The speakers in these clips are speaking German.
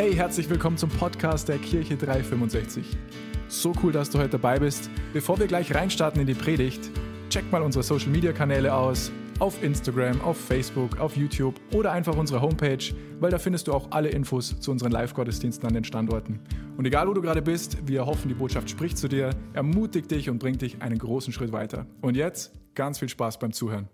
Hey, herzlich willkommen zum Podcast der Kirche 365. So cool, dass du heute dabei bist. Bevor wir gleich reinstarten in die Predigt, check mal unsere Social Media Kanäle aus. Auf Instagram, auf Facebook, auf YouTube oder einfach unsere Homepage, weil da findest du auch alle Infos zu unseren Live-Gottesdiensten an den Standorten. Und egal, wo du gerade bist, wir hoffen, die Botschaft spricht zu dir, ermutigt dich und bringt dich einen großen Schritt weiter. Und jetzt ganz viel Spaß beim Zuhören.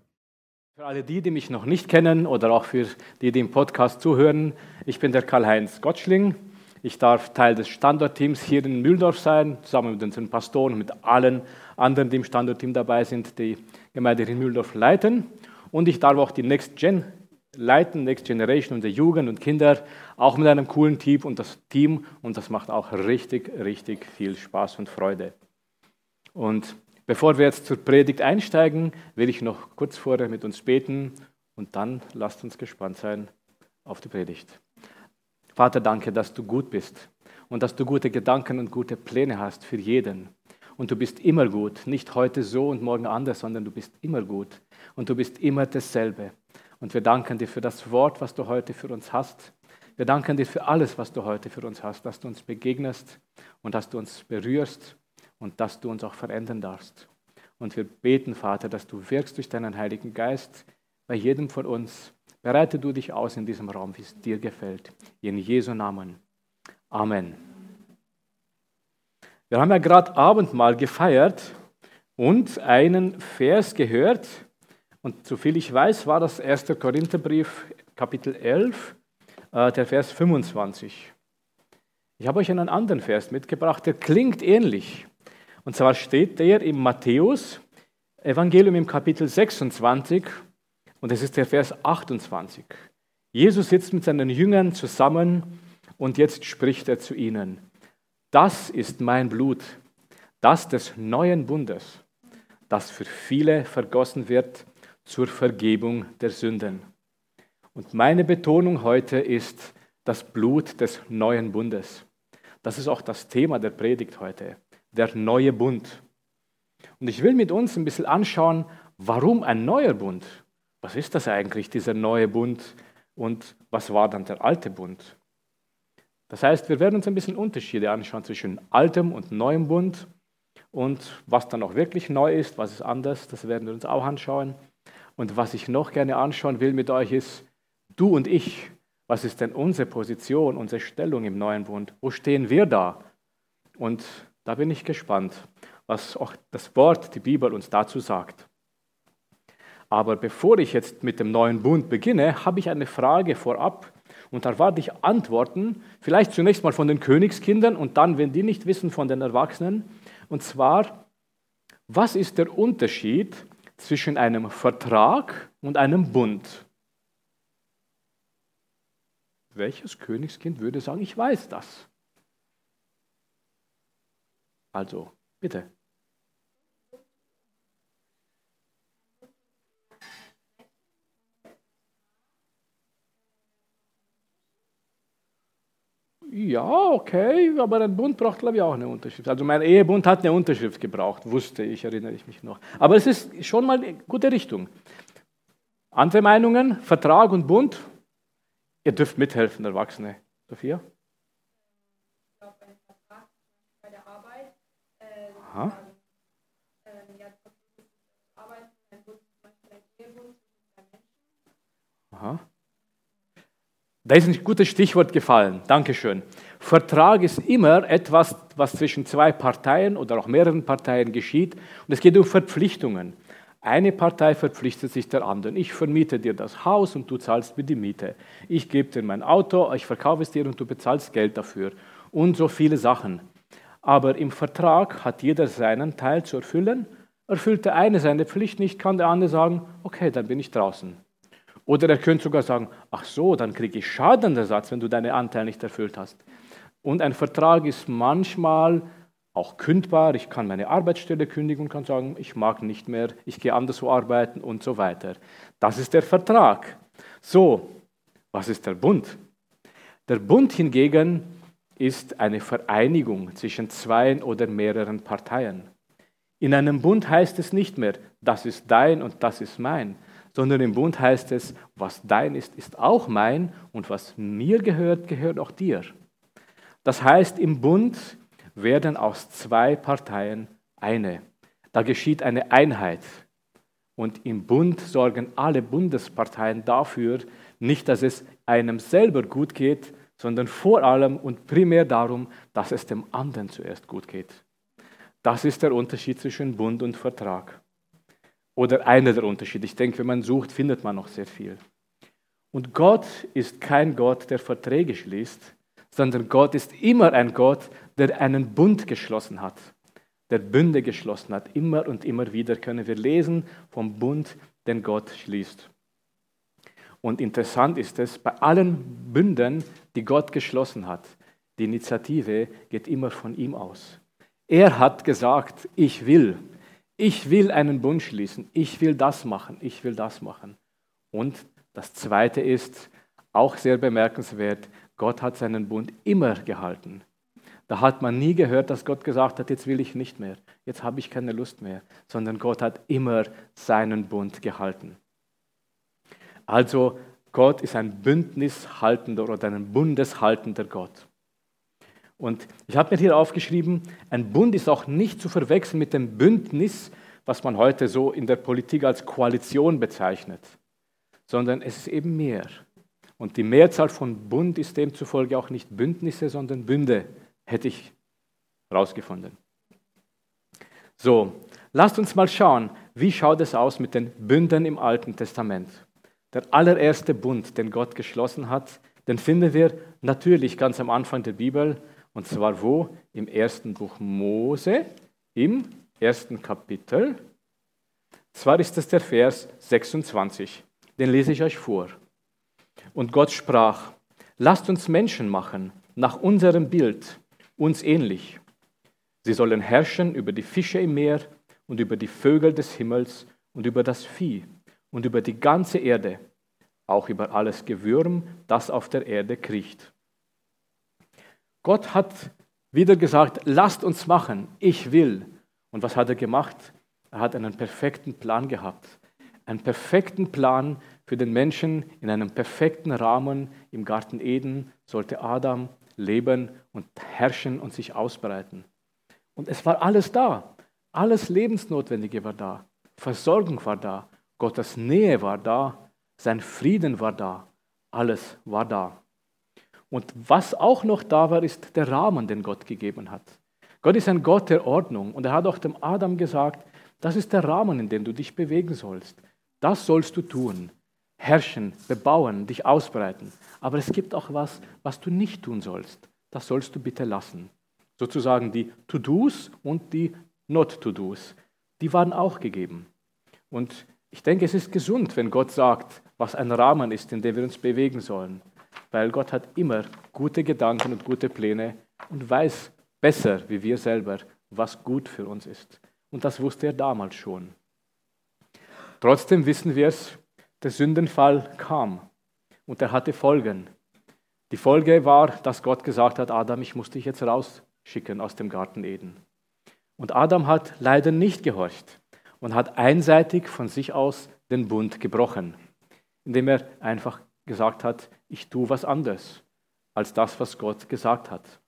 Für alle die, die mich noch nicht kennen oder auch für die, die im Podcast zuhören, ich bin der Karl-Heinz Gottschling. Ich darf Teil des Standortteams hier in Mühldorf sein, zusammen mit unseren Pastoren mit allen anderen, die im Standortteam dabei sind, die Gemeinde in Mühldorf leiten. Und ich darf auch die Next Gen leiten, Next Generation, unsere Jugend und Kinder, auch mit einem coolen Team und das Team. Und das macht auch richtig, richtig viel Spaß und Freude. Und Bevor wir jetzt zur Predigt einsteigen, will ich noch kurz vorher mit uns beten und dann lasst uns gespannt sein auf die Predigt. Vater, danke, dass du gut bist und dass du gute Gedanken und gute Pläne hast für jeden. Und du bist immer gut, nicht heute so und morgen anders, sondern du bist immer gut und du bist immer dasselbe. Und wir danken dir für das Wort, was du heute für uns hast. Wir danken dir für alles, was du heute für uns hast, dass du uns begegnest und dass du uns berührst und dass du uns auch verändern darfst. Und wir beten, Vater, dass du wirkst durch deinen Heiligen Geist bei jedem von uns. Bereite du dich aus in diesem Raum, wie es dir gefällt. In Jesu Namen. Amen. Wir haben ja gerade Abendmahl gefeiert und einen Vers gehört. Und soviel ich weiß, war das 1. Korintherbrief, Kapitel 11, äh, der Vers 25. Ich habe euch einen anderen Vers mitgebracht, der klingt ähnlich. Und zwar steht der im Matthäus Evangelium im Kapitel 26 und es ist der Vers 28. Jesus sitzt mit seinen Jüngern zusammen und jetzt spricht er zu ihnen. Das ist mein Blut, das des neuen Bundes, das für viele vergossen wird zur Vergebung der Sünden. Und meine Betonung heute ist das Blut des neuen Bundes. Das ist auch das Thema der Predigt heute der neue Bund. Und ich will mit uns ein bisschen anschauen, warum ein neuer Bund? Was ist das eigentlich, dieser neue Bund? Und was war dann der alte Bund? Das heißt, wir werden uns ein bisschen Unterschiede anschauen zwischen altem und neuem Bund und was dann auch wirklich neu ist, was ist anders, das werden wir uns auch anschauen. Und was ich noch gerne anschauen will mit euch ist, du und ich, was ist denn unsere Position, unsere Stellung im neuen Bund? Wo stehen wir da? Und da bin ich gespannt, was auch das Wort, die Bibel uns dazu sagt. Aber bevor ich jetzt mit dem neuen Bund beginne, habe ich eine Frage vorab und da warte ich Antworten, vielleicht zunächst mal von den Königskindern und dann, wenn die nicht wissen, von den Erwachsenen. Und zwar, was ist der Unterschied zwischen einem Vertrag und einem Bund? Welches Königskind würde sagen, ich weiß das? Also, bitte. Ja, okay, aber ein Bund braucht, glaube ich, auch eine Unterschrift. Also mein Ehebund hat eine Unterschrift gebraucht, wusste ich, erinnere ich mich noch. Aber es ist schon mal eine gute Richtung. Andere Meinungen, Vertrag und Bund? Ihr dürft mithelfen, Erwachsene. Sophia? Aha. Aha. Da ist ein gutes Stichwort gefallen. Dankeschön. Vertrag ist immer etwas, was zwischen zwei Parteien oder auch mehreren Parteien geschieht. Und es geht um Verpflichtungen. Eine Partei verpflichtet sich der anderen. Ich vermiete dir das Haus und du zahlst mir die Miete. Ich gebe dir mein Auto, ich verkaufe es dir und du bezahlst Geld dafür. Und so viele Sachen. Aber im Vertrag hat jeder seinen Teil zu erfüllen. Erfüllt der eine seine Pflicht nicht, kann der andere sagen, okay, dann bin ich draußen. Oder er könnte sogar sagen, ach so, dann kriege ich Schadenersatz, wenn du deinen Anteil nicht erfüllt hast. Und ein Vertrag ist manchmal auch kündbar. Ich kann meine Arbeitsstelle kündigen und kann sagen, ich mag nicht mehr, ich gehe anderswo arbeiten und so weiter. Das ist der Vertrag. So, was ist der Bund? Der Bund hingegen ist eine Vereinigung zwischen zwei oder mehreren Parteien. In einem Bund heißt es nicht mehr, das ist dein und das ist mein, sondern im Bund heißt es, was dein ist, ist auch mein und was mir gehört, gehört auch dir. Das heißt, im Bund werden aus zwei Parteien eine. Da geschieht eine Einheit. Und im Bund sorgen alle Bundesparteien dafür, nicht, dass es einem selber gut geht, sondern vor allem und primär darum, dass es dem anderen zuerst gut geht. Das ist der Unterschied zwischen Bund und Vertrag. Oder einer der Unterschiede. Ich denke, wenn man sucht, findet man noch sehr viel. Und Gott ist kein Gott, der Verträge schließt, sondern Gott ist immer ein Gott, der einen Bund geschlossen hat, der Bünde geschlossen hat. Immer und immer wieder können wir lesen vom Bund, den Gott schließt. Und interessant ist es, bei allen Bünden, die Gott geschlossen hat, die Initiative geht immer von ihm aus. Er hat gesagt, ich will, ich will einen Bund schließen, ich will das machen, ich will das machen. Und das Zweite ist auch sehr bemerkenswert, Gott hat seinen Bund immer gehalten. Da hat man nie gehört, dass Gott gesagt hat, jetzt will ich nicht mehr, jetzt habe ich keine Lust mehr, sondern Gott hat immer seinen Bund gehalten. Also Gott ist ein bündnishaltender oder ein bundeshaltender Gott. Und ich habe mir hier aufgeschrieben, ein Bund ist auch nicht zu verwechseln mit dem Bündnis, was man heute so in der Politik als Koalition bezeichnet, sondern es ist eben mehr. Und die Mehrzahl von Bund ist demzufolge auch nicht Bündnisse, sondern Bünde, hätte ich herausgefunden. So, lasst uns mal schauen, wie schaut es aus mit den Bünden im Alten Testament. Der allererste Bund, den Gott geschlossen hat, den finden wir natürlich ganz am Anfang der Bibel. Und zwar wo? Im ersten Buch Mose, im ersten Kapitel. Zwar ist es der Vers 26. Den lese ich euch vor. Und Gott sprach, lasst uns Menschen machen, nach unserem Bild, uns ähnlich. Sie sollen herrschen über die Fische im Meer und über die Vögel des Himmels und über das Vieh und über die ganze Erde, auch über alles Gewürm, das auf der Erde kriecht. Gott hat wieder gesagt, lasst uns machen, ich will. Und was hat er gemacht? Er hat einen perfekten Plan gehabt. Einen perfekten Plan für den Menschen in einem perfekten Rahmen im Garten Eden sollte Adam leben und herrschen und sich ausbreiten. Und es war alles da. Alles Lebensnotwendige war da. Versorgung war da. Gottes Nähe war da, sein Frieden war da, alles war da. Und was auch noch da war, ist der Rahmen, den Gott gegeben hat. Gott ist ein Gott der Ordnung und er hat auch dem Adam gesagt, das ist der Rahmen, in dem du dich bewegen sollst. Das sollst du tun. Herrschen, bebauen, dich ausbreiten. Aber es gibt auch was, was du nicht tun sollst. Das sollst du bitte lassen. Sozusagen die To-Dos und die Not-To-Dos. Die waren auch gegeben. Und ich denke, es ist gesund, wenn Gott sagt, was ein Rahmen ist, in dem wir uns bewegen sollen. Weil Gott hat immer gute Gedanken und gute Pläne und weiß besser wie wir selber, was gut für uns ist. Und das wusste er damals schon. Trotzdem wissen wir es, der Sündenfall kam und er hatte Folgen. Die Folge war, dass Gott gesagt hat, Adam, ich muss dich jetzt rausschicken aus dem Garten Eden. Und Adam hat leider nicht gehorcht und hat einseitig von sich aus den Bund gebrochen, indem er einfach gesagt hat, ich tue was anderes als das, was Gott gesagt hat.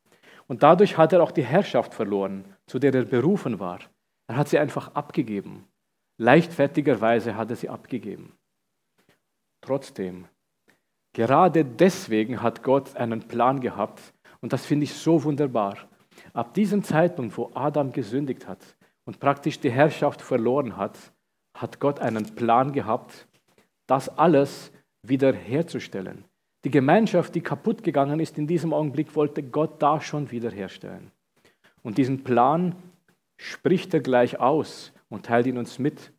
Und dadurch hat er auch die Herrschaft verloren, zu der er berufen war. Er hat sie einfach abgegeben. Leichtfertigerweise hat er sie abgegeben. Trotzdem, gerade deswegen hat Gott einen Plan gehabt und das finde ich so wunderbar. Ab diesem Zeitpunkt, wo Adam gesündigt hat, und praktisch die Herrschaft verloren hat, hat Gott einen Plan gehabt, das alles wiederherzustellen. Die Gemeinschaft, die kaputt gegangen ist in diesem Augenblick, wollte Gott da schon wiederherstellen. Und diesen Plan spricht er gleich aus und teilt ihn uns mit.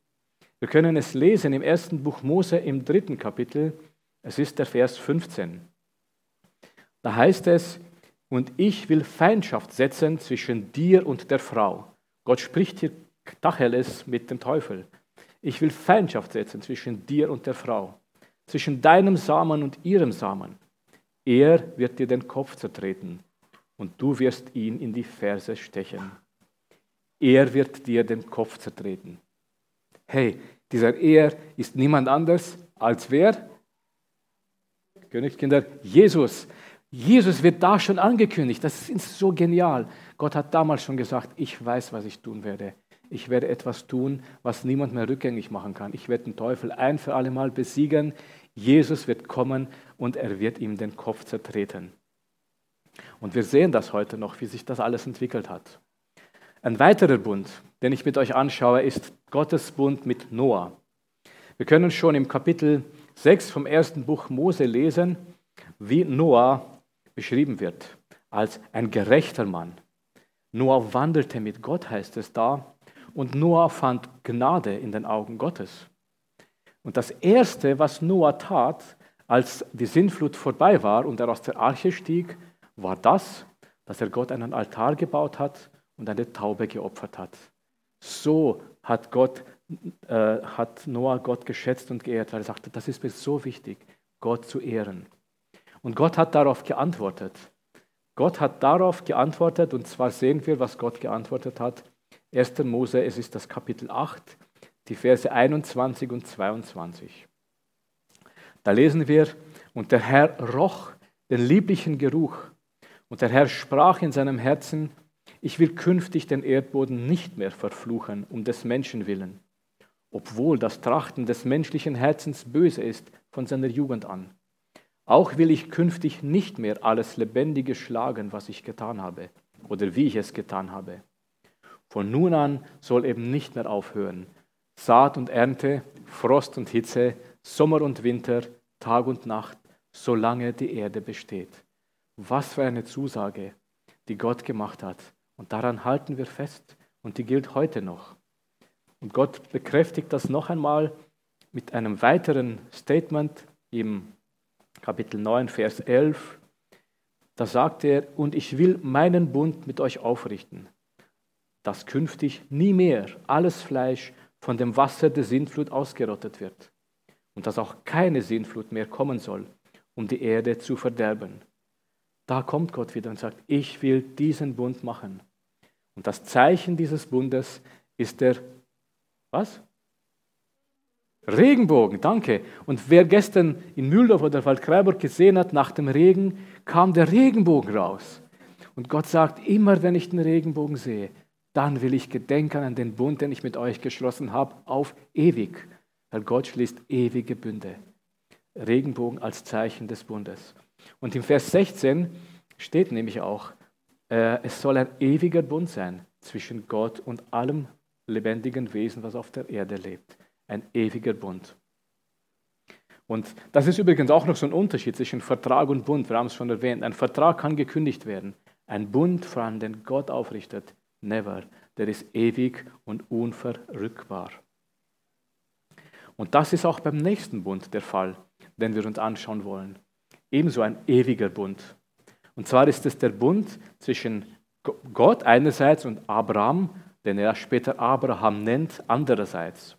Wir können es lesen im ersten Buch Mose im dritten Kapitel. Es ist der Vers 15. Da heißt es, und ich will Feindschaft setzen zwischen dir und der Frau Gott spricht hier Tacheles mit dem Teufel. Ich will Feindschaft setzen zwischen dir und der Frau, zwischen deinem Samen und ihrem Samen. Er wird dir den Kopf zertreten und du wirst ihn in die Ferse stechen. Er wird dir den Kopf zertreten. Hey, Dieser Er ist niemand anders als wer? Königskinder, Jesus. Jesus wird da schon angekündigt. Das ist so genial. Gott hat damals schon gesagt, ich weiß, was ich tun werde. Ich werde etwas tun, was niemand mehr rückgängig machen kann. Ich werde den Teufel ein für alle Mal besiegen. Jesus wird kommen und er wird ihm den Kopf zertreten. Und wir sehen das heute noch, wie sich das alles entwickelt hat. Ein weiterer Bund, den ich mit euch anschaue, ist Gottes Bund mit Noah. Wir können schon im Kapitel 6 vom ersten Buch Mose lesen, wie Noah beschrieben wird als ein gerechter Mann. Noah wandelte mit Gott, heißt es da, und Noah fand Gnade in den Augen Gottes. Und das Erste, was Noah tat, als die Sintflut vorbei war und er aus der Arche stieg, war das, dass er Gott einen Altar gebaut hat und eine Taube geopfert hat. So hat, Gott, äh, hat Noah Gott geschätzt und geehrt, weil er sagte, das ist mir so wichtig, Gott zu ehren. Und Gott hat darauf geantwortet. Gott hat darauf geantwortet, und zwar sehen wir, was Gott geantwortet hat. 1. Mose, es ist das Kapitel 8, die Verse 21 und 22. Da lesen wir, und der Herr roch den lieblichen Geruch, und der Herr sprach in seinem Herzen, ich will künftig den Erdboden nicht mehr verfluchen, um des Menschen willen, obwohl das Trachten des menschlichen Herzens böse ist von seiner Jugend an. Auch will ich künftig nicht mehr alles Lebendige schlagen, was ich getan habe oder wie ich es getan habe. Von nun an soll eben nicht mehr aufhören. Saat und Ernte, Frost und Hitze, Sommer und Winter, Tag und Nacht, solange die Erde besteht. Was für eine Zusage, die Gott gemacht hat. Und daran halten wir fest und die gilt heute noch. Und Gott bekräftigt das noch einmal mit einem weiteren Statement im Kapitel 9, Vers 11. Da sagt er, und ich will meinen Bund mit euch aufrichten, dass künftig nie mehr alles Fleisch von dem Wasser der Sintflut ausgerottet wird und dass auch keine Sintflut mehr kommen soll, um die Erde zu verderben. Da kommt Gott wieder und sagt, ich will diesen Bund machen. Und das Zeichen dieses Bundes ist der, was? Regenbogen, danke. Und wer gestern in Mühldorf oder Waldkraiburg gesehen hat, nach dem Regen kam der Regenbogen raus. Und Gott sagt, immer wenn ich den Regenbogen sehe, dann will ich gedenken an den Bund, den ich mit euch geschlossen habe, auf ewig. Weil Gott schließt ewige Bünde. Regenbogen als Zeichen des Bundes. Und im Vers 16 steht nämlich auch, äh, es soll ein ewiger Bund sein zwischen Gott und allem lebendigen Wesen, was auf der Erde lebt. Ein ewiger Bund. Und das ist übrigens auch noch so ein Unterschied zwischen Vertrag und Bund. Wir haben es schon erwähnt. Ein Vertrag kann gekündigt werden. Ein Bund, vor allem den Gott aufrichtet, never. Der ist ewig und unverrückbar. Und das ist auch beim nächsten Bund der Fall, den wir uns anschauen wollen ebenso ein ewiger Bund. Und zwar ist es der Bund zwischen Gott einerseits und Abraham, den er später Abraham nennt, andererseits.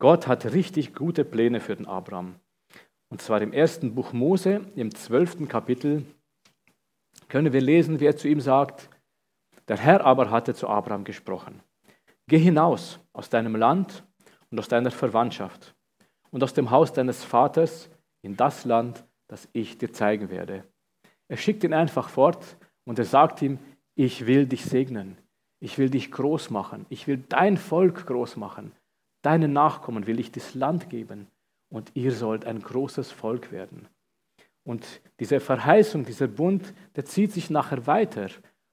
Gott hat richtig gute Pläne für den Abraham. Und zwar im ersten Buch Mose, im zwölften Kapitel, können wir lesen, wie er zu ihm sagt, der Herr aber hatte zu Abraham gesprochen, geh hinaus aus deinem Land und aus deiner Verwandtschaft und aus dem Haus deines Vaters in das Land, das ich dir zeigen werde. Er schickt ihn einfach fort und er sagt ihm, ich will dich segnen, ich will dich groß machen, ich will dein Volk groß machen, deinen Nachkommen will ich das Land geben und ihr sollt ein großes Volk werden. Und diese Verheißung, dieser Bund, der zieht sich nachher weiter.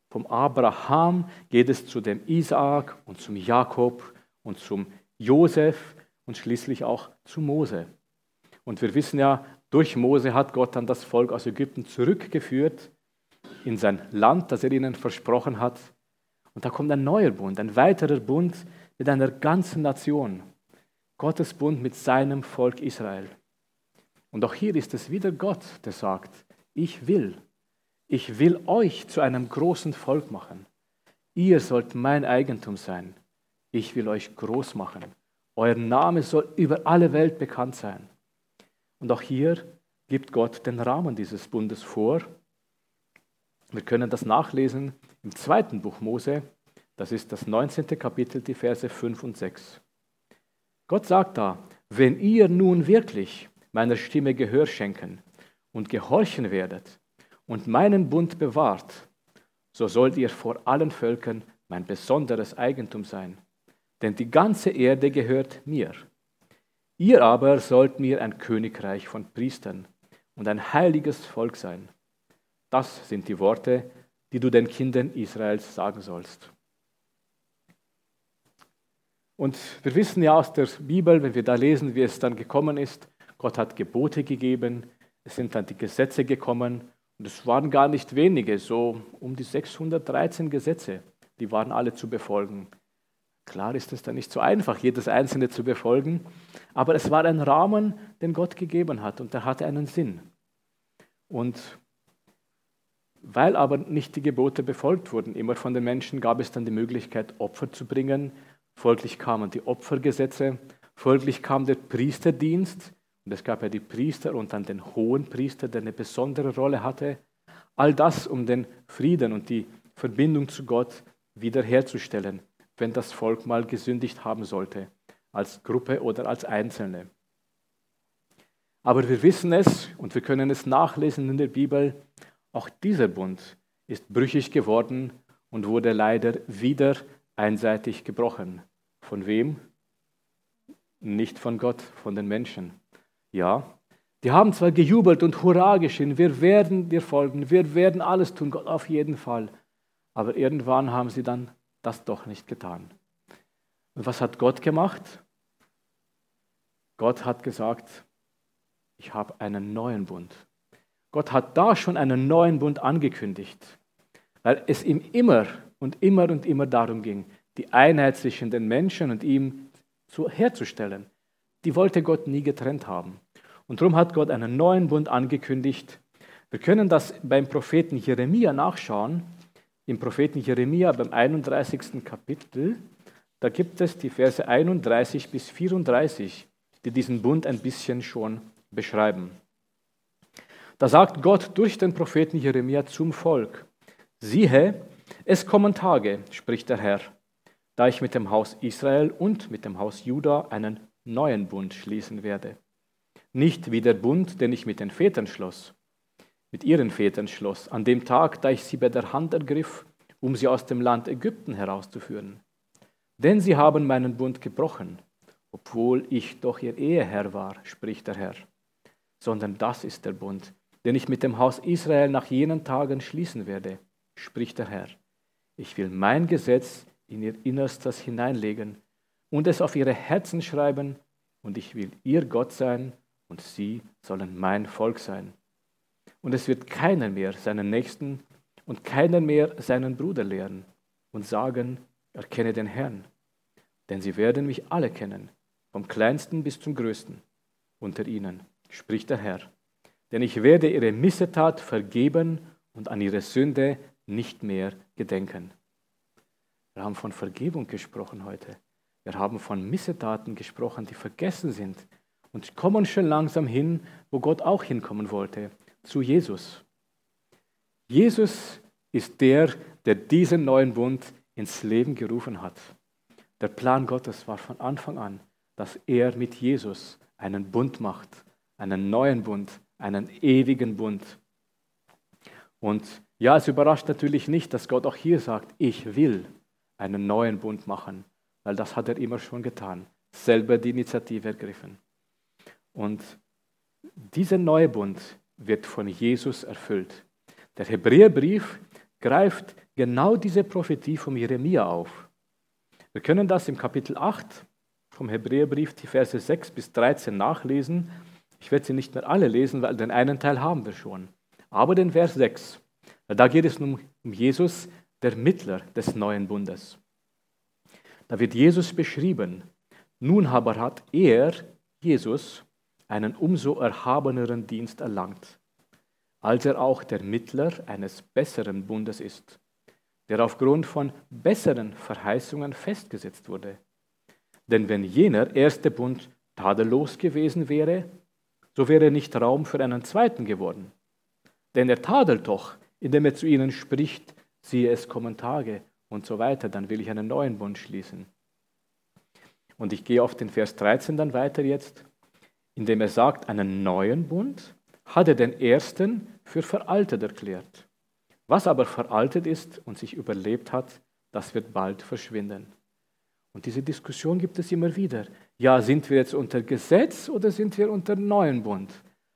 Vom Abraham geht es zu dem Isaak und zum Jakob und zum Josef und schließlich auch zu Mose. Und wir wissen ja, durch Mose hat Gott dann das Volk aus Ägypten zurückgeführt in sein Land, das er ihnen versprochen hat. Und da kommt ein neuer Bund, ein weiterer Bund mit einer ganzen Nation. Gottes Bund mit seinem Volk Israel. Und auch hier ist es wieder Gott, der sagt, ich will, ich will euch zu einem großen Volk machen. Ihr sollt mein Eigentum sein. Ich will euch groß machen. Euer Name soll über alle Welt bekannt sein. Und auch hier gibt Gott den Rahmen dieses Bundes vor. Wir können das nachlesen im zweiten Buch Mose, das ist das 19. Kapitel, die Verse 5 und 6. Gott sagt da, wenn ihr nun wirklich meiner Stimme Gehör schenken und gehorchen werdet und meinen Bund bewahrt, so sollt ihr vor allen Völkern mein besonderes Eigentum sein. Denn die ganze Erde gehört mir. Ihr aber sollt mir ein Königreich von Priestern und ein heiliges Volk sein. Das sind die Worte, die du den Kindern Israels sagen sollst. Und wir wissen ja aus der Bibel, wenn wir da lesen, wie es dann gekommen ist, Gott hat Gebote gegeben, es sind dann die Gesetze gekommen und es waren gar nicht wenige, so um die 613 Gesetze, die waren alle zu befolgen. Klar ist es dann nicht so einfach, jedes einzelne zu befolgen, aber es war ein Rahmen, den Gott gegeben hat und der hatte einen Sinn. Und weil aber nicht die Gebote befolgt wurden, immer von den Menschen, gab es dann die Möglichkeit, Opfer zu bringen. Folglich kamen die Opfergesetze, folglich kam der Priesterdienst, und es gab ja die Priester und dann den hohen Priester, der eine besondere Rolle hatte. All das, um den Frieden und die Verbindung zu Gott wiederherzustellen, wenn das Volk mal gesündigt haben sollte, als Gruppe oder als Einzelne. Aber wir wissen es und wir können es nachlesen in der Bibel, auch dieser Bund ist brüchig geworden und wurde leider wieder einseitig gebrochen. Von wem? Nicht von Gott, von den Menschen. Ja, die haben zwar gejubelt und Hurra geschrien, wir werden dir folgen, wir werden alles tun, Gott auf jeden Fall. Aber irgendwann haben sie dann das doch nicht getan. Und was hat Gott gemacht? Gott hat gesagt, ich habe einen neuen Bund. Gott hat da schon einen neuen Bund angekündigt, weil es ihm immer und immer und immer darum ging, die Einheit zwischen den Menschen und ihm herzustellen. Die wollte Gott nie getrennt haben. Und darum hat Gott einen neuen Bund angekündigt. Wir können das beim Propheten Jeremia nachschauen. Im Propheten Jeremia beim 31. Kapitel, da gibt es die Verse 31 bis 34, die diesen Bund ein bisschen schon beschreiben. Da sagt Gott durch den Propheten Jeremia zum Volk, siehe, es kommen Tage, spricht der Herr, da ich mit dem Haus Israel und mit dem Haus Juda einen neuen Bund schließen werde nicht wie der Bund, den ich mit den Vätern schloss, mit ihren Vätern schloss, an dem Tag, da ich sie bei der Hand ergriff, um sie aus dem Land Ägypten herauszuführen. Denn sie haben meinen Bund gebrochen, obwohl ich doch ihr Eheherr war, spricht der Herr. Sondern das ist der Bund, den ich mit dem Haus Israel nach jenen Tagen schließen werde, spricht der Herr. Ich will mein Gesetz in ihr Innerstes hineinlegen und es auf ihre Herzen schreiben, und ich will ihr Gott sein und sie sollen mein Volk sein. Und es wird keiner mehr seinen Nächsten und keiner mehr seinen Bruder lehren und sagen, erkenne den Herrn. Denn sie werden mich alle kennen, vom kleinsten bis zum größten unter ihnen, spricht der Herr. Denn ich werde ihre Missetat vergeben und an ihre Sünde nicht mehr gedenken. Wir haben von Vergebung gesprochen heute. Wir haben von Missetaten gesprochen, die vergessen sind, und kommen schon langsam hin, wo Gott auch hinkommen wollte, zu Jesus. Jesus ist der, der diesen neuen Bund ins Leben gerufen hat. Der Plan Gottes war von Anfang an, dass er mit Jesus einen Bund macht, einen neuen Bund, einen ewigen Bund. Und ja, es überrascht natürlich nicht, dass Gott auch hier sagt, ich will einen neuen Bund machen, weil das hat er immer schon getan, selber die Initiative ergriffen. Und dieser neue Bund wird von Jesus erfüllt. Der Hebräerbrief greift genau diese Prophetie vom Jeremia auf. Wir können das im Kapitel 8 vom Hebräerbrief, die Verse 6 bis 13 nachlesen. Ich werde sie nicht mehr alle lesen, weil den einen Teil haben wir schon. Aber den Vers 6, da geht es um Jesus, der Mittler des neuen Bundes. Da wird Jesus beschrieben. Nun aber hat er, Jesus, einen umso erhabeneren Dienst erlangt, als er auch der Mittler eines besseren Bundes ist, der aufgrund von besseren Verheißungen festgesetzt wurde. Denn wenn jener erste Bund tadellos gewesen wäre, so wäre nicht Raum für einen zweiten geworden. Denn er tadelt doch, indem er zu ihnen spricht, siehe es kommen Tage und so weiter, dann will ich einen neuen Bund schließen. Und ich gehe auf den Vers 13 dann weiter jetzt, indem er sagt, einen neuen Bund hat er den ersten für veraltet erklärt. Was aber veraltet ist und sich überlebt hat, das wird bald verschwinden. Und diese Diskussion gibt es immer wieder. Ja, sind wir jetzt unter Gesetz oder sind wir unter neuen Bund?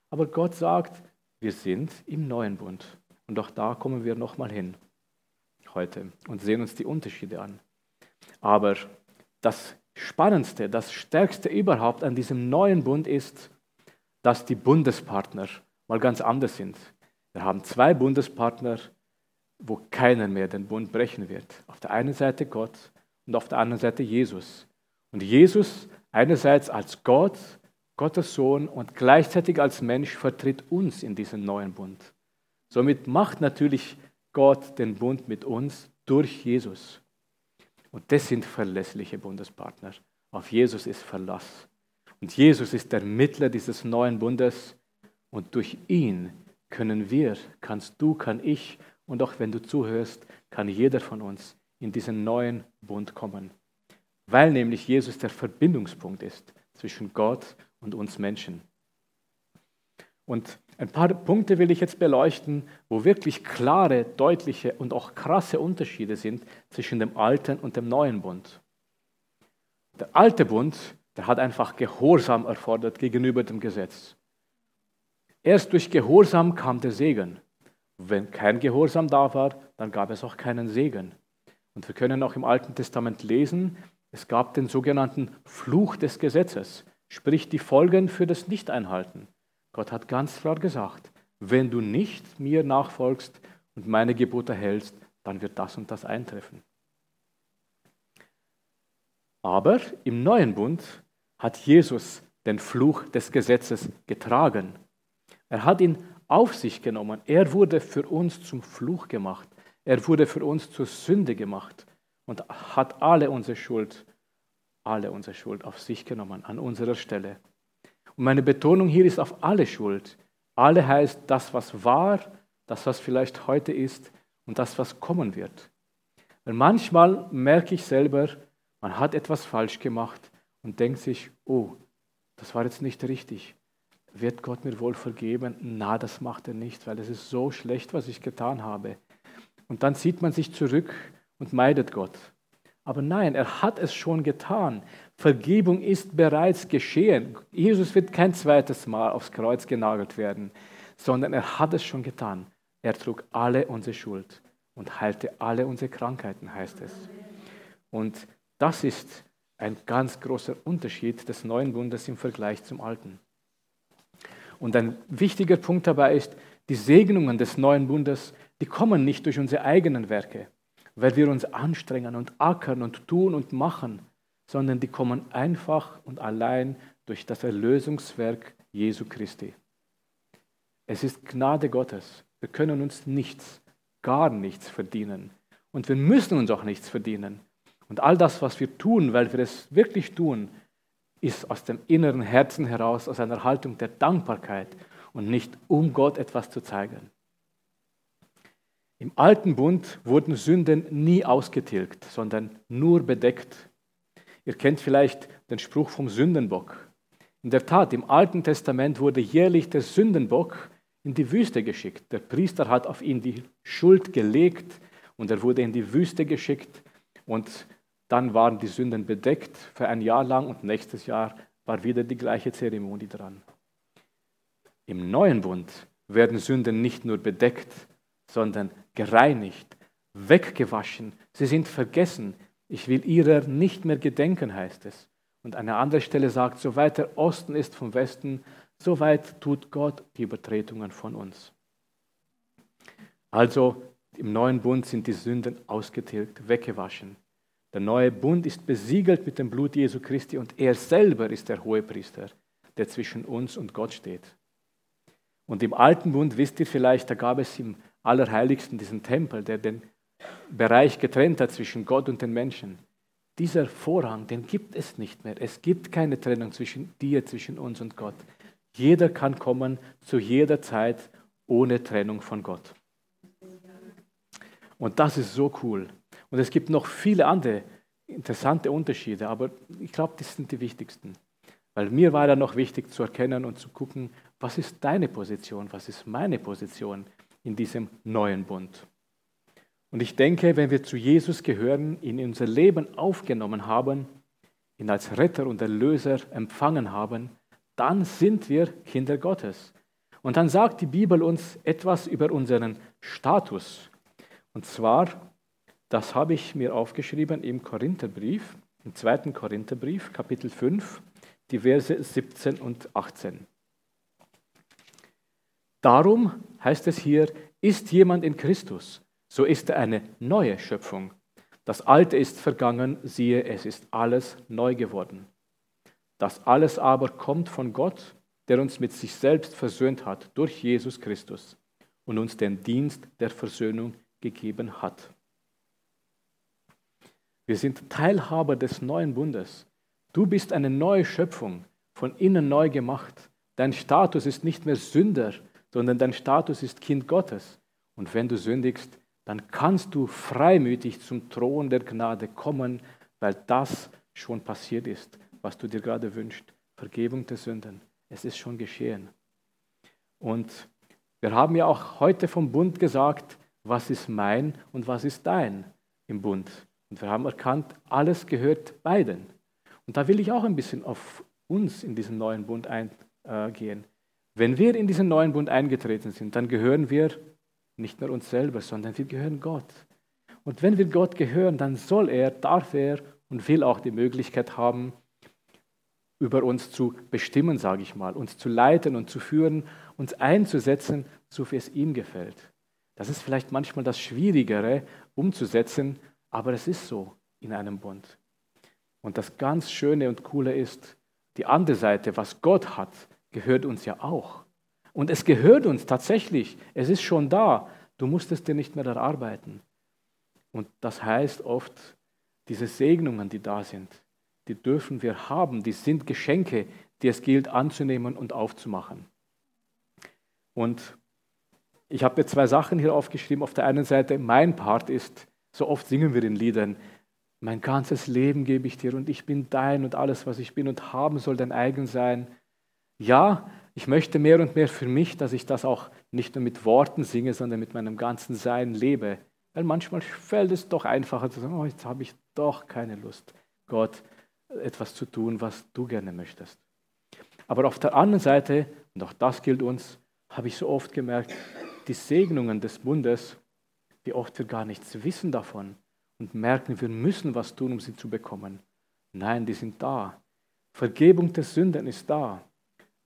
Aber Gott sagt, wir sind im neuen Bund. Und auch da kommen wir nochmal hin heute und sehen uns die Unterschiede an. Aber das Spannendste, das Stärkste überhaupt an diesem neuen Bund ist, dass die Bundespartner mal ganz anders sind. Wir haben zwei Bundespartner, wo keiner mehr den Bund brechen wird. Auf der einen Seite Gott und auf der anderen Seite Jesus. Und Jesus einerseits als Gott, Gottes Sohn und gleichzeitig als Mensch vertritt uns in diesem neuen Bund. Somit macht natürlich Gott den Bund mit uns durch Jesus. Und das sind verlässliche Bundespartner. Auf Jesus ist Verlass. Und Jesus ist der Mittler dieses neuen Bundes. Und durch ihn können wir, kannst du, kann ich und auch wenn du zuhörst, kann jeder von uns in diesen neuen Bund kommen. Weil nämlich Jesus der Verbindungspunkt ist zwischen Gott und uns Menschen. Und ein paar Punkte will ich jetzt beleuchten, wo wirklich klare, deutliche und auch krasse Unterschiede sind zwischen dem alten und dem neuen Bund. Der alte Bund, der hat einfach Gehorsam erfordert gegenüber dem Gesetz. Erst durch Gehorsam kam der Segen. Wenn kein Gehorsam da war, dann gab es auch keinen Segen. Und wir können auch im Alten Testament lesen, es gab den sogenannten Fluch des Gesetzes, sprich die Folgen für das Nichteinhalten. Gott hat ganz klar gesagt, wenn du nicht mir nachfolgst und meine Gebote hältst, dann wird das und das eintreffen. Aber im neuen Bund hat Jesus den Fluch des Gesetzes getragen. Er hat ihn auf sich genommen. Er wurde für uns zum Fluch gemacht. Er wurde für uns zur Sünde gemacht und hat alle unsere Schuld, alle unsere Schuld auf sich genommen, an unserer Stelle. Und meine Betonung hier ist auf alle Schuld. Alle heißt das, was war, das, was vielleicht heute ist und das, was kommen wird. Weil manchmal merke ich selber, man hat etwas falsch gemacht und denkt sich, oh, das war jetzt nicht richtig. Wird Gott mir wohl vergeben? Na, das macht er nicht, weil es ist so schlecht, was ich getan habe. Und dann zieht man sich zurück und meidet Gott. Aber nein, er hat es schon getan. Vergebung ist bereits geschehen. Jesus wird kein zweites Mal aufs Kreuz genagelt werden, sondern er hat es schon getan. Er trug alle unsere Schuld und heilte alle unsere Krankheiten, heißt es. Und das ist ein ganz großer Unterschied des neuen Bundes im Vergleich zum alten. Und ein wichtiger Punkt dabei ist, die Segnungen des neuen Bundes, die kommen nicht durch unsere eigenen Werke, weil wir uns anstrengen und ackern und tun und machen, sondern die kommen einfach und allein durch das Erlösungswerk Jesu Christi. Es ist Gnade Gottes. Wir können uns nichts, gar nichts verdienen. Und wir müssen uns auch nichts verdienen. Und all das, was wir tun, weil wir es wirklich tun, ist aus dem inneren Herzen heraus, aus einer Haltung der Dankbarkeit und nicht um Gott etwas zu zeigen. Im alten Bund wurden Sünden nie ausgetilgt, sondern nur bedeckt. Ihr kennt vielleicht den Spruch vom Sündenbock. In der Tat, im Alten Testament wurde jährlich der Sündenbock in die Wüste geschickt. Der Priester hat auf ihn die Schuld gelegt und er wurde in die Wüste geschickt und dann waren die Sünden bedeckt für ein Jahr lang und nächstes Jahr war wieder die gleiche Zeremonie dran. Im neuen Bund werden Sünden nicht nur bedeckt, sondern gereinigt, weggewaschen. Sie sind vergessen. Ich will ihrer nicht mehr gedenken, heißt es. Und eine andere Stelle sagt, so weit der Osten ist vom Westen, so weit tut Gott die Übertretungen von uns. Also im neuen Bund sind die Sünden ausgetilgt, weggewaschen. Der neue Bund ist besiegelt mit dem Blut Jesu Christi und er selber ist der Hohepriester, der zwischen uns und Gott steht. Und im alten Bund, wisst ihr vielleicht, da gab es im Allerheiligsten, diesen Tempel, der den Bereich getrennt hat zwischen Gott und den Menschen. Dieser Vorhang, den gibt es nicht mehr. Es gibt keine Trennung zwischen dir, zwischen uns und Gott. Jeder kann kommen zu jeder Zeit ohne Trennung von Gott. Und das ist so cool. Und es gibt noch viele andere interessante Unterschiede, aber ich glaube, das sind die wichtigsten. Weil mir war da noch wichtig zu erkennen und zu gucken, was ist deine Position, was ist meine Position in diesem neuen Bund. Und ich denke, wenn wir zu Jesus gehören, ihn in unser Leben aufgenommen haben, ihn als Retter und Erlöser empfangen haben, dann sind wir Kinder Gottes. Und dann sagt die Bibel uns etwas über unseren Status. Und zwar, das habe ich mir aufgeschrieben im Korintherbrief, im zweiten Korintherbrief, Kapitel 5, die Verse 17 und 18. Darum heißt es hier, ist jemand in Christus, so ist er eine neue Schöpfung. Das Alte ist vergangen, siehe, es ist alles neu geworden. Das alles aber kommt von Gott, der uns mit sich selbst versöhnt hat durch Jesus Christus und uns den Dienst der Versöhnung gegeben hat. Wir sind Teilhaber des neuen Bundes. Du bist eine neue Schöpfung, von innen neu gemacht. Dein Status ist nicht mehr Sünder, sondern dein Status ist Kind Gottes. Und wenn du sündigst, dann kannst du freimütig zum Thron der Gnade kommen, weil das schon passiert ist, was du dir gerade wünschst. Vergebung der Sünden. Es ist schon geschehen. Und wir haben ja auch heute vom Bund gesagt, was ist mein und was ist dein im Bund. Und wir haben erkannt, alles gehört beiden. Und da will ich auch ein bisschen auf uns in diesen neuen Bund eingehen. Wenn wir in diesen neuen Bund eingetreten sind, dann gehören wir nicht nur uns selber, sondern wir gehören Gott. Und wenn wir Gott gehören, dann soll er, darf er und will auch die Möglichkeit haben, über uns zu bestimmen, sage ich mal, uns zu leiten und zu führen, uns einzusetzen, so wie es ihm gefällt. Das ist vielleicht manchmal das Schwierigere umzusetzen, aber es ist so in einem Bund. Und das ganz Schöne und Coole ist, die andere Seite, was Gott hat, gehört uns ja auch. Und es gehört uns tatsächlich. Es ist schon da. Du musst es dir nicht mehr erarbeiten. Und das heißt oft, diese Segnungen, die da sind, die dürfen wir haben. Die sind Geschenke, die es gilt anzunehmen und aufzumachen. Und ich habe jetzt zwei Sachen hier aufgeschrieben. Auf der einen Seite, mein Part ist, so oft singen wir in Liedern, mein ganzes Leben gebe ich dir und ich bin dein und alles, was ich bin und haben soll dein eigen sein. Ja, ich möchte mehr und mehr für mich, dass ich das auch nicht nur mit Worten singe, sondern mit meinem ganzen Sein lebe. Weil manchmal fällt es doch einfacher zu sagen, oh, jetzt habe ich doch keine Lust, Gott etwas zu tun, was du gerne möchtest. Aber auf der anderen Seite, und auch das gilt uns, habe ich so oft gemerkt, die Segnungen des Bundes, wie oft wir gar nichts wissen davon und merken, wir müssen was tun, um sie zu bekommen. Nein, die sind da. Vergebung der Sünden ist da.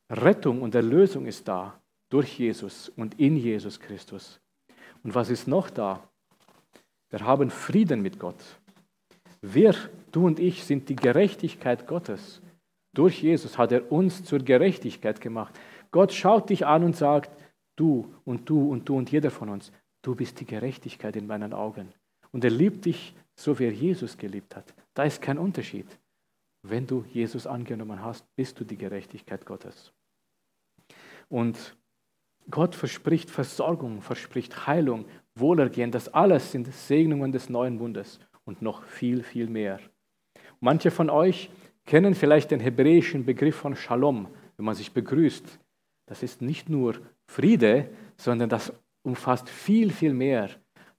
Rettung und Erlösung ist da durch Jesus und in Jesus Christus. Und was ist noch da? Wir haben Frieden mit Gott. Wir, du und ich, sind die Gerechtigkeit Gottes. Durch Jesus hat er uns zur Gerechtigkeit gemacht. Gott schaut dich an und sagt, du und du und du und jeder von uns, du bist die Gerechtigkeit in meinen Augen. Und er liebt dich so, wie er Jesus geliebt hat. Da ist kein Unterschied. Wenn du Jesus angenommen hast, bist du die Gerechtigkeit Gottes. Und Gott verspricht Versorgung, verspricht Heilung, Wohlergehen. Das alles sind Segnungen des neuen Bundes und noch viel, viel mehr. Manche von euch kennen vielleicht den hebräischen Begriff von Shalom, wenn man sich begrüßt. Das ist nicht nur Friede, sondern das umfasst viel, viel mehr.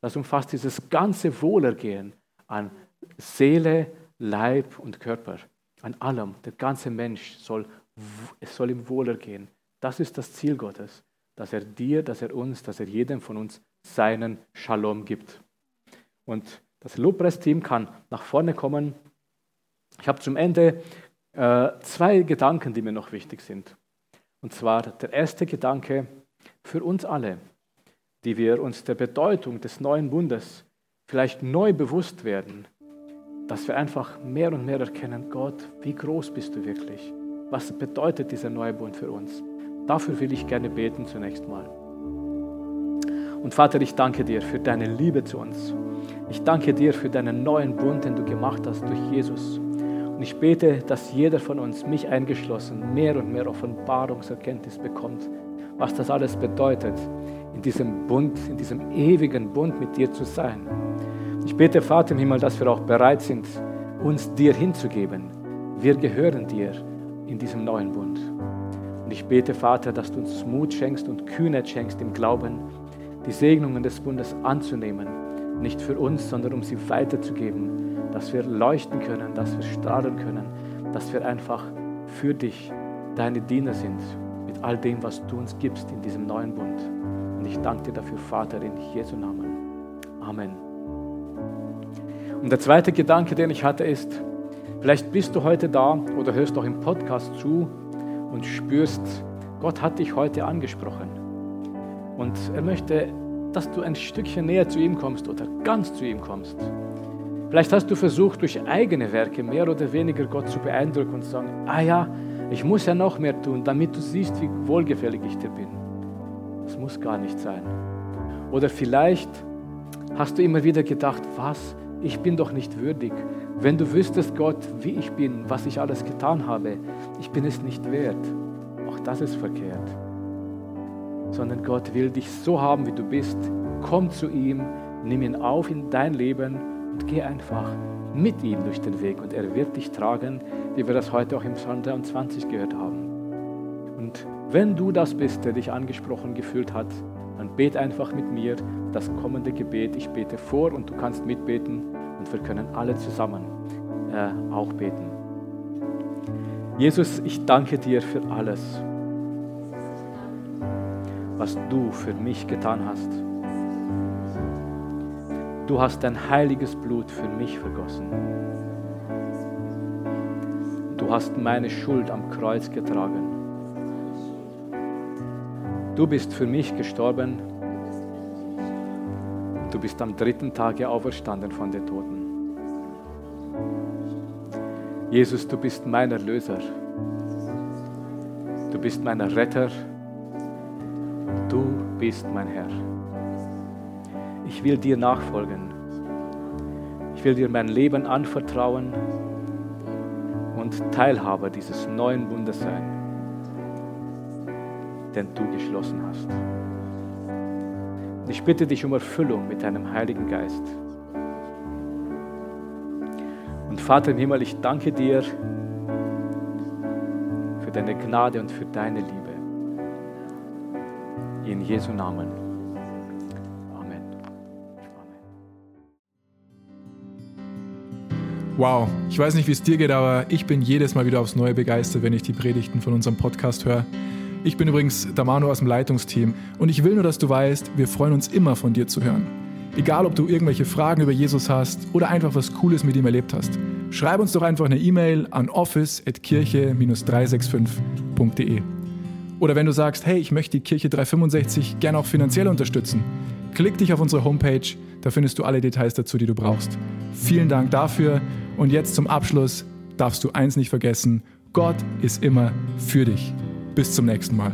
Das umfasst dieses ganze Wohlergehen an Seele, Leib und Körper, an allem. Der ganze Mensch soll, es soll ihm Wohlergehen. Das ist das Ziel Gottes, dass er dir, dass er uns, dass er jedem von uns seinen Shalom gibt. Und das Lobpreisteam kann nach vorne kommen. Ich habe zum Ende äh, zwei Gedanken, die mir noch wichtig sind. Und zwar der erste Gedanke für uns alle, die wir uns der Bedeutung des neuen Bundes vielleicht neu bewusst werden, dass wir einfach mehr und mehr erkennen, Gott, wie groß bist du wirklich? Was bedeutet dieser neue Bund für uns? Dafür will ich gerne beten zunächst mal. Und Vater, ich danke dir für deine Liebe zu uns. Ich danke dir für deinen neuen Bund, den du gemacht hast durch Jesus. Und ich bete, dass jeder von uns, mich eingeschlossen, mehr und mehr Offenbarungserkenntnis bekommt, was das alles bedeutet, in diesem Bund, in diesem ewigen Bund mit dir zu sein. Ich bete, Vater im Himmel, dass wir auch bereit sind, uns dir hinzugeben. Wir gehören dir in diesem neuen Bund. Und ich bete, Vater, dass du uns Mut schenkst und Kühnheit schenkst im Glauben, die Segnungen des Bundes anzunehmen. Nicht für uns, sondern um sie weiterzugeben, dass wir leuchten können, dass wir strahlen können, dass wir einfach für dich deine Diener sind mit all dem, was du uns gibst in diesem neuen Bund. Und ich danke dir dafür, Vater, in Jesu Namen. Amen. Und der zweite Gedanke, den ich hatte, ist, vielleicht bist du heute da oder hörst auch im Podcast zu und spürst, Gott hat dich heute angesprochen. Und er möchte, dass du ein Stückchen näher zu ihm kommst oder ganz zu ihm kommst. Vielleicht hast du versucht, durch eigene Werke mehr oder weniger Gott zu beeindrucken und zu sagen, ah ja, ich muss ja noch mehr tun, damit du siehst, wie wohlgefällig ich dir bin. Das muss gar nicht sein. Oder vielleicht hast du immer wieder gedacht, was, ich bin doch nicht würdig. Wenn du wüsstest, Gott, wie ich bin, was ich alles getan habe, ich bin es nicht wert. Auch das ist verkehrt. Sondern Gott will dich so haben, wie du bist. Komm zu ihm, nimm ihn auf in dein Leben und geh einfach mit ihm durch den Weg und er wird dich tragen, wie wir das heute auch im Psalm 23 gehört haben. Und wenn du das bist, der dich angesprochen gefühlt hat, dann bet einfach mit mir das kommende Gebet. Ich bete vor und du kannst mitbeten und wir können alle zusammen äh, auch beten. Jesus, ich danke dir für alles, was du für mich getan hast. Du hast dein heiliges Blut für mich vergossen. Du hast meine Schuld am Kreuz getragen. Du bist für mich gestorben. Du bist am dritten Tage auferstanden von den Toten. Jesus, du bist mein Erlöser. Du bist mein Retter. Du bist mein Herr. Ich will dir nachfolgen. Ich will dir mein Leben anvertrauen und Teilhaber dieses neuen Bundes sein, den du geschlossen hast. Ich bitte dich um Erfüllung mit deinem Heiligen Geist. Vater im Himmel, ich danke dir für deine Gnade und für deine Liebe. In Jesu Namen. Amen. Wow, ich weiß nicht, wie es dir geht, aber ich bin jedes Mal wieder aufs Neue begeistert, wenn ich die Predigten von unserem Podcast höre. Ich bin übrigens der Manu aus dem Leitungsteam und ich will nur, dass du weißt, wir freuen uns immer von dir zu hören. Egal, ob du irgendwelche Fragen über Jesus hast oder einfach was Cooles mit ihm erlebt hast, schreib uns doch einfach eine E-Mail an office.kirche-365.de. Oder wenn du sagst, hey, ich möchte die Kirche 365 gerne auch finanziell unterstützen, klick dich auf unsere Homepage, da findest du alle Details dazu, die du brauchst. Vielen Dank dafür und jetzt zum Abschluss darfst du eins nicht vergessen, Gott ist immer für dich. Bis zum nächsten Mal.